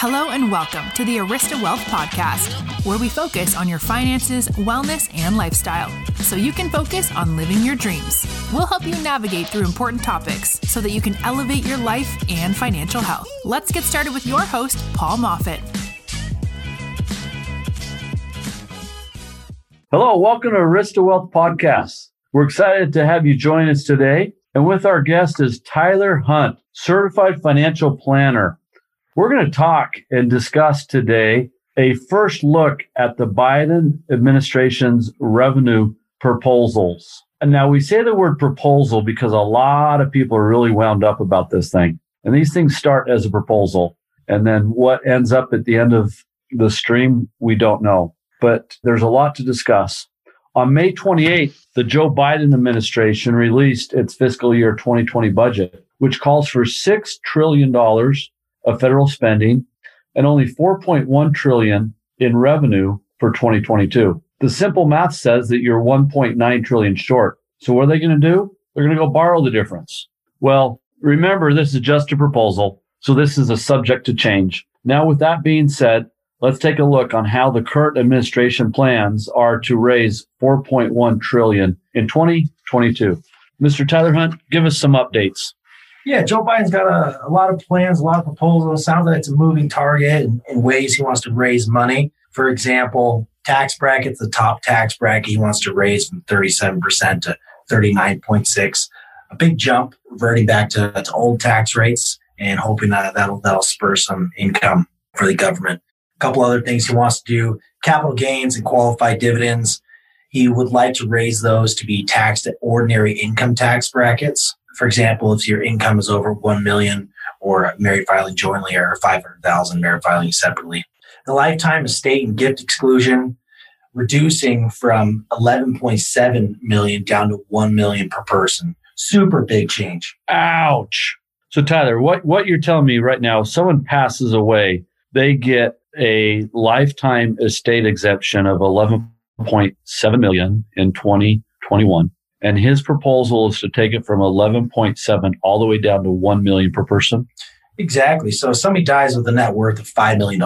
Hello and welcome to the Arista Wealth Podcast, where we focus on your finances, wellness, and lifestyle so you can focus on living your dreams. We'll help you navigate through important topics so that you can elevate your life and financial health. Let's get started with your host, Paul Moffat. Hello, welcome to Arista Wealth Podcast. We're excited to have you join us today. And with our guest is Tyler Hunt, certified financial planner. We're going to talk and discuss today a first look at the Biden administration's revenue proposals. And now we say the word proposal because a lot of people are really wound up about this thing. And these things start as a proposal. And then what ends up at the end of the stream, we don't know. But there's a lot to discuss. On May 28th, the Joe Biden administration released its fiscal year 2020 budget, which calls for $6 trillion of federal spending and only 4.1 trillion in revenue for 2022. The simple math says that you're 1.9 trillion short. So what are they going to do? They're going to go borrow the difference. Well, remember, this is just a proposal. So this is a subject to change. Now, with that being said, let's take a look on how the current administration plans are to raise 4.1 trillion in 2022. Mr. Tyler Hunt, give us some updates. Yeah, Joe Biden's got a, a, lot of plans, a lot of proposals. Sounds like it's a moving target in, in ways he wants to raise money. For example, tax brackets, the top tax bracket he wants to raise from 37% to 39.6. A big jump, reverting back to, to old tax rates and hoping that that'll, that'll spur some income for the government. A couple other things he wants to do, capital gains and qualified dividends. He would like to raise those to be taxed at ordinary income tax brackets for example, if your income is over 1 million or married filing jointly or 500,000 married filing separately. The lifetime estate and gift exclusion reducing from 11.7 million down to 1 million per person. Super big change. Ouch. So Tyler, what, what you're telling me right now, if someone passes away, they get a lifetime estate exemption of 11.7 million in 2021 and his proposal is to take it from 11.7 all the way down to 1 million per person. Exactly. So if somebody dies with a net worth of $5 million,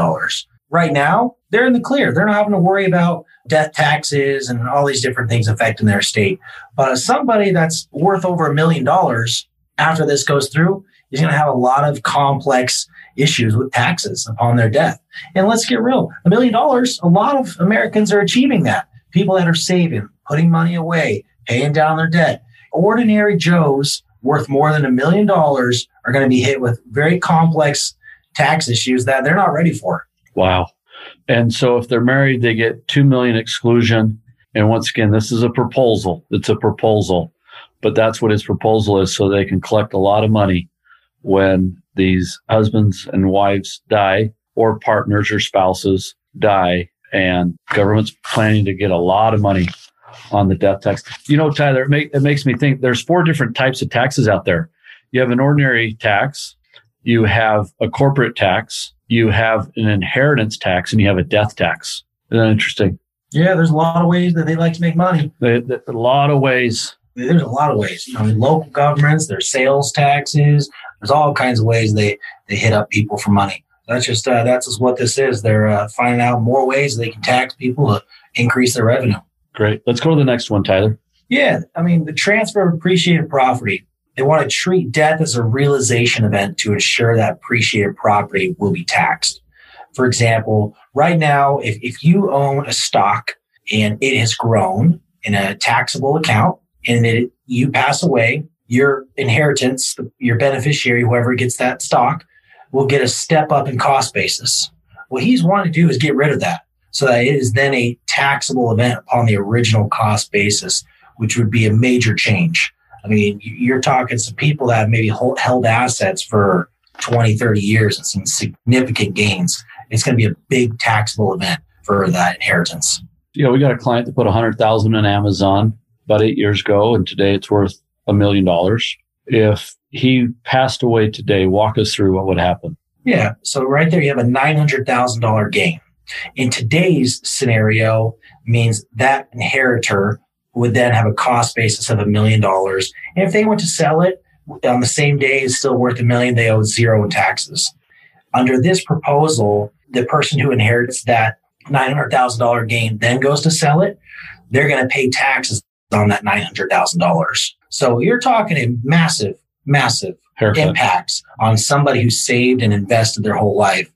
right now they're in the clear. They're not having to worry about death taxes and all these different things affecting their estate. But somebody that's worth over a million dollars after this goes through is going to have a lot of complex issues with taxes upon their death. And let's get real. A million dollars, a lot of Americans are achieving that. People that are saving, putting money away, paying down their debt. Ordinary Joes worth more than a million dollars are going to be hit with very complex tax issues that they're not ready for. Wow. And so if they're married, they get 2 million exclusion. And once again, this is a proposal. It's a proposal, but that's what his proposal is. So they can collect a lot of money when these husbands and wives die or partners or spouses die and government's planning to get a lot of money on the death tax. You know, Tyler, it, make, it makes me think there's four different types of taxes out there. You have an ordinary tax, you have a corporate tax, you have an inheritance tax, and you have a death tax. Isn't that interesting? Yeah, there's a lot of ways that they like to make money. They, they, a lot of ways. There's a lot of ways. You know, local governments, there's sales taxes. There's all kinds of ways they they hit up people for money. That's just uh, that's just what this is. They're uh, finding out more ways they can tax people to increase their revenue. Great. Let's go to the next one, Tyler. Yeah. I mean, the transfer of appreciated property, they want to treat death as a realization event to ensure that appreciated property will be taxed. For example, right now, if, if you own a stock and it has grown in a taxable account and it, you pass away, your inheritance, your beneficiary, whoever gets that stock, will get a step up in cost basis. What he's wanting to do is get rid of that so that it is then a taxable event upon the original cost basis, which would be a major change. I mean, you're talking some people that have maybe held assets for 20, 30 years and some significant gains. It's going to be a big taxable event for that inheritance. You know, we got a client that put 100000 in Amazon about eight years ago, and today it's worth a million dollars. If he passed away today, walk us through what would happen. Yeah. So right there, you have a $900,000 gain. In today's scenario means that inheritor would then have a cost basis of a million dollars. And if they went to sell it on the same day, it's still worth a million, they owe zero in taxes. Under this proposal, the person who inherits that $900,000 gain then goes to sell it, they're going to pay taxes on that $900,000. So you're talking a massive, massive Haircut. impacts on somebody who saved and invested their whole life,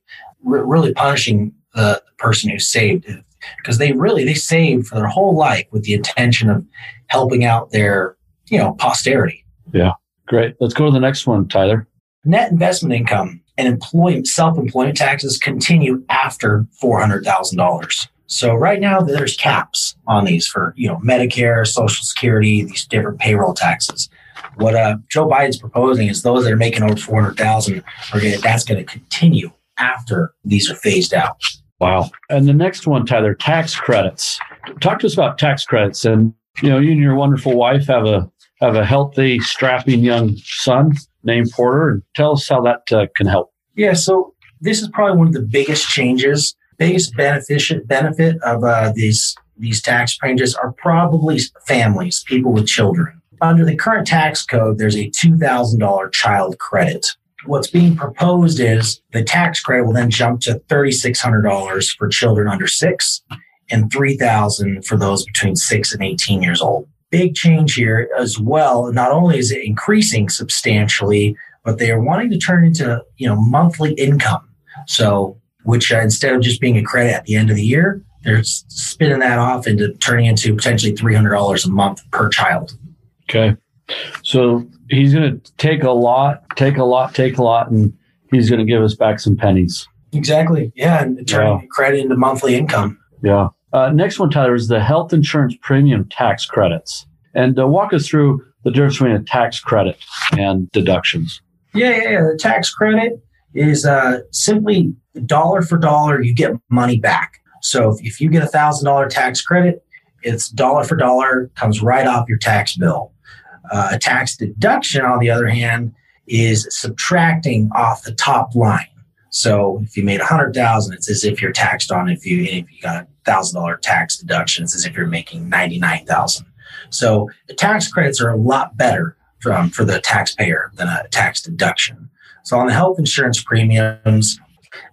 R- really punishing the person who saved it because they really they saved for their whole life with the intention of helping out their you know posterity. Yeah. Great. Let's go to the next one, Tyler. Net investment income and employment self-employment taxes continue after four hundred thousand dollars. So right now there's caps on these for you know Medicare, Social Security, these different payroll taxes. What uh, Joe Biden's proposing is those that are making over four hundred thousand are going that's going to continue after these are phased out. Wow. And the next one, Tyler, tax credits. Talk to us about tax credits. And you know, you and your wonderful wife have a have a healthy, strapping young son named Porter. And tell us how that uh, can help. Yeah, so this is probably one of the biggest changes, biggest benefit benefit of uh, these these tax changes are probably families, people with children. Under the current tax code, there's a two thousand dollar child credit. What's being proposed is the tax credit will then jump to thirty six hundred dollars for children under six, and three thousand for those between six and eighteen years old. Big change here as well. Not only is it increasing substantially, but they are wanting to turn into you know monthly income. So, which uh, instead of just being a credit at the end of the year, they're spinning that off into turning into potentially three hundred dollars a month per child. Okay. So he's going to take a lot, take a lot, take a lot, and he's going to give us back some pennies. Exactly. Yeah, and turning Yeah. credit into monthly income. Yeah. Uh, next one, Tyler, is the health insurance premium tax credits. And uh, walk us through the difference between a tax credit and deductions. Yeah, yeah, yeah. The tax credit is uh, simply dollar for dollar, you get money back. So if, if you get a thousand dollar tax credit, it's dollar for dollar, comes right off your tax bill. Uh, a tax deduction, on the other hand, is subtracting off the top line. So if you made a hundred thousand, it's as if you're taxed on. If you if you got a thousand dollar tax deduction, it's as if you're making ninety nine thousand. So the tax credits are a lot better from for the taxpayer than a tax deduction. So on the health insurance premiums,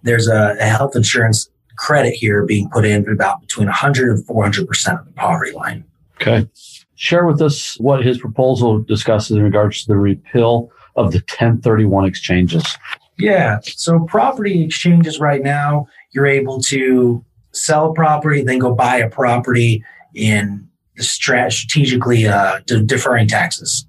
there's a, a health insurance credit here being put in about between 100 and 400 percent of the poverty line. Okay. Share with us what his proposal discusses in regards to the repeal of the 1031 exchanges. Yeah. So property exchanges right now, you're able to sell a property, then go buy a property in strategically uh, de- deferring taxes.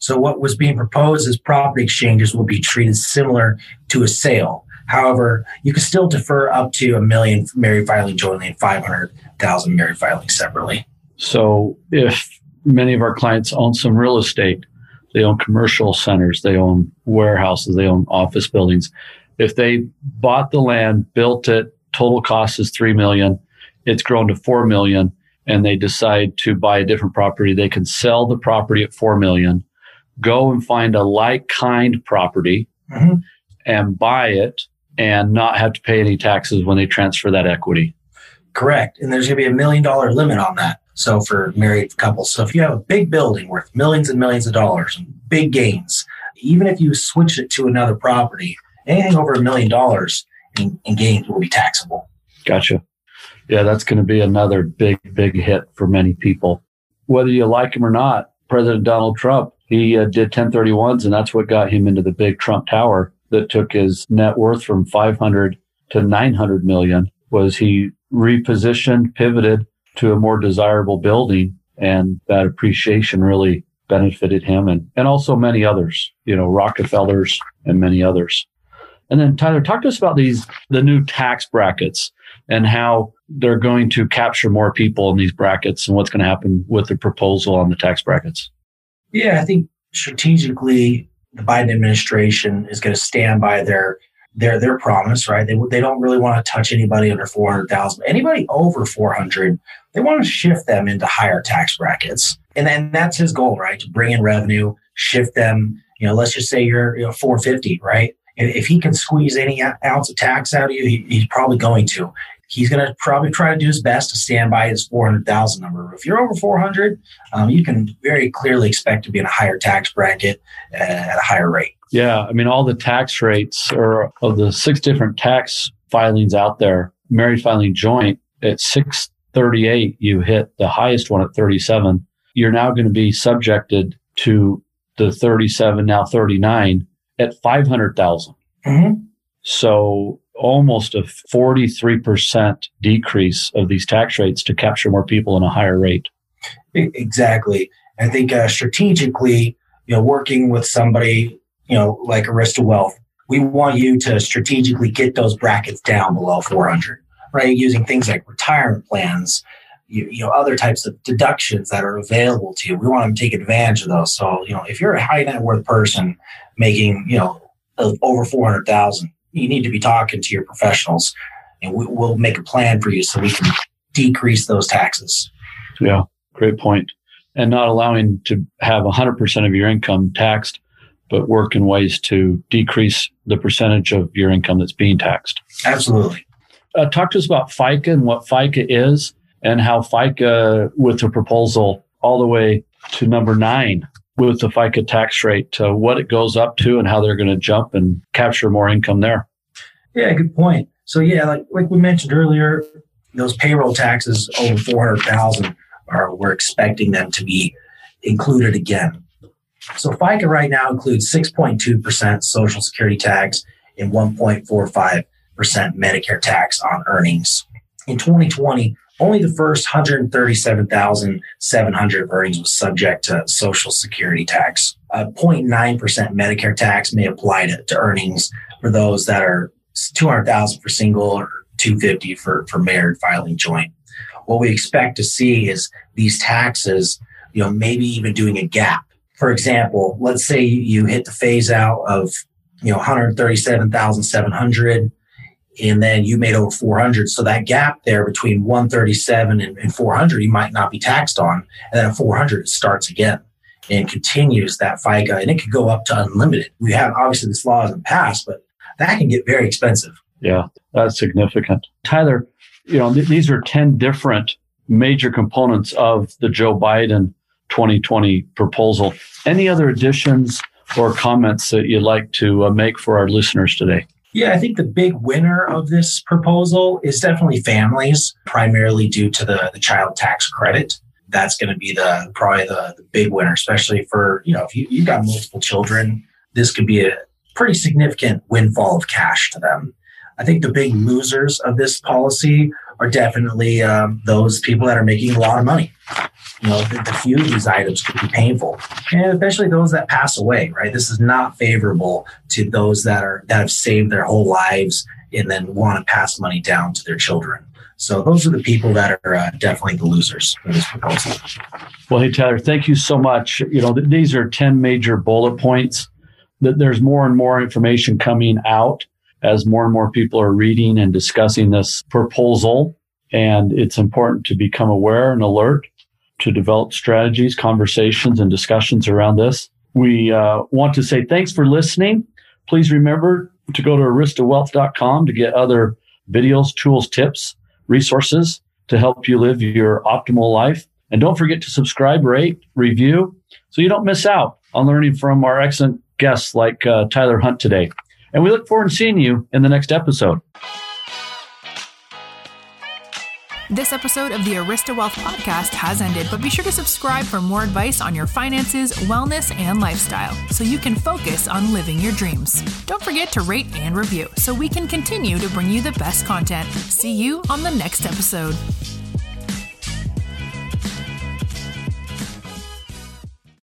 So what was being proposed is property exchanges will be treated similar to a sale. However, you can still defer up to a million married filing jointly and 500,000 married filing separately. So if many of our clients own some real estate, they own commercial centers, they own warehouses, they own office buildings. If they bought the land, built it, total cost is 3 million, it's grown to 4 million and they decide to buy a different property, they can sell the property at 4 million, go and find a like kind property Mhm. and buy it and not have to pay any taxes when they transfer that equity. Correct. And there's going to be a million dollar limit on that. So for married couples. So if you have a big building worth millions and millions of dollars, big gains, even if you switch it to another property, anything over a million dollars in, in gains will be taxable. Gotcha. Yeah, that's going to be another big, big hit for many people. Whether you like him or not, President Donald Trump, he uh, did 1031s, and that's what got him into the big Trump Tower that took his net worth from 500 to 900 million. Was he repositioned, pivoted to a more desirable building, and that appreciation really benefited him and, and also many others, you know, Rockefellers and many others. And then Tyler, talk to us about these the new tax brackets and how they're going to capture more people in these brackets and what's going to happen with the proposal on the tax brackets. Yeah, I think strategically, the Biden administration is going to stand by their their their promise, right? They they don't really want to touch anybody under four hundred thousand. Anybody over four hundred, they want to shift them into higher tax brackets, and then that's his goal, right? To bring in revenue, shift them. You know, let's just say you're you know four fifty, right? If he can squeeze any ounce of tax out of you, he, he's probably going to. He's going to probably try to do his best to stand by his 400,000 number. If you're over 400, um, you can very clearly expect to be in a higher tax bracket at a higher rate. Yeah, I mean, all the tax rates or of the six different tax filings out there, married filing joint at 638, you hit the highest one at 37. You're now going to be subjected to the 37, now 39 at 500,000. Mm-hmm. So almost a 43% decrease of these tax rates to capture more people in a higher rate. Exactly. I think uh, strategically, you know, working with somebody, you know, like Arista Wealth, we want you to strategically get those brackets down below 400, right? Using things like retirement plans, you, you know, other types of deductions that are available to you. We want to take advantage of those. So, you know, if you're a high net worth person making, you know, over 400,000, you need to be talking to your professionals and we, will make a plan for you so we can decrease those taxes. Yeah, great point. And not allowing to have 100% of your income taxed, but work in ways to decrease the percentage of your income that's being taxed. Absolutely. Uh, talk to us about FICA and what FICA is and how FICA, with the proposal all the way to number nine, with the FICA tax rate, uh, what it goes up to and how they're going to jump and capture more income there. Yeah, good point. So yeah, like like we mentioned earlier, those payroll taxes over four hundred thousand are we're expecting them to be included again. So FICA right now includes six point two percent Social Security tax and one point four five percent Medicare tax on earnings. In 2020, only the first 137,700 earnings was subject to Social Security tax. Uh, a 0.9% Medicare tax may apply to, to earnings for those that are 200,000 for single or 250 for, for married filing joint. What we expect to see is these taxes, you know, maybe even doing a gap. For example, let's say you hit the phase out of, you know, 137,700 and then you made over 400. So that gap there between 137 and, and 400, you might not be taxed on. And then at 400, it starts again and continues that FICA, and it could go up to unlimited. We have obviously this law hasn't passed, but that can get very expensive. Yeah, that's significant. Tyler, you know, th- these are 10 different major components of the Joe Biden 2020 proposal. Any other additions or comments that you'd like to uh, make for our listeners today? Yeah, I think the big winner of this proposal is definitely families, primarily due to the, the child tax credit. That's going to be the probably the, the big winner, especially for, you know, if you, you've got multiple children, this could be a pretty significant windfall of cash to them. I think the big losers of this policy are definitely um, those people that are making a lot of money. You know, the, few of these items could be painful, and especially those that pass away. Right, this is not favorable to those that are that have saved their whole lives and then want to pass money down to their children. So those are the people that are uh, definitely the losers for this proposal. Well, hey Tyler, thank you so much. You know, th- these are ten major bullet points. That there's more and more information coming out as more and more people are reading and discussing this proposal. And it's important to become aware and alert to develop strategies, conversations, and discussions around this. We uh, want to say thanks for listening. Please remember to go to aristawealth.com to get other videos, tools, tips, resources to help you live your optimal life. And don't forget to subscribe, rate, review so you don't miss out on learning from our excellent guests like uh, Tyler Hunt today. And we look forward to seeing you in the next episode. This episode of the Arista Wealth podcast has ended, but be sure to subscribe for more advice on your finances, wellness, and lifestyle so you can focus on living your dreams. Don't forget to rate and review so we can continue to bring you the best content. See you on the next episode.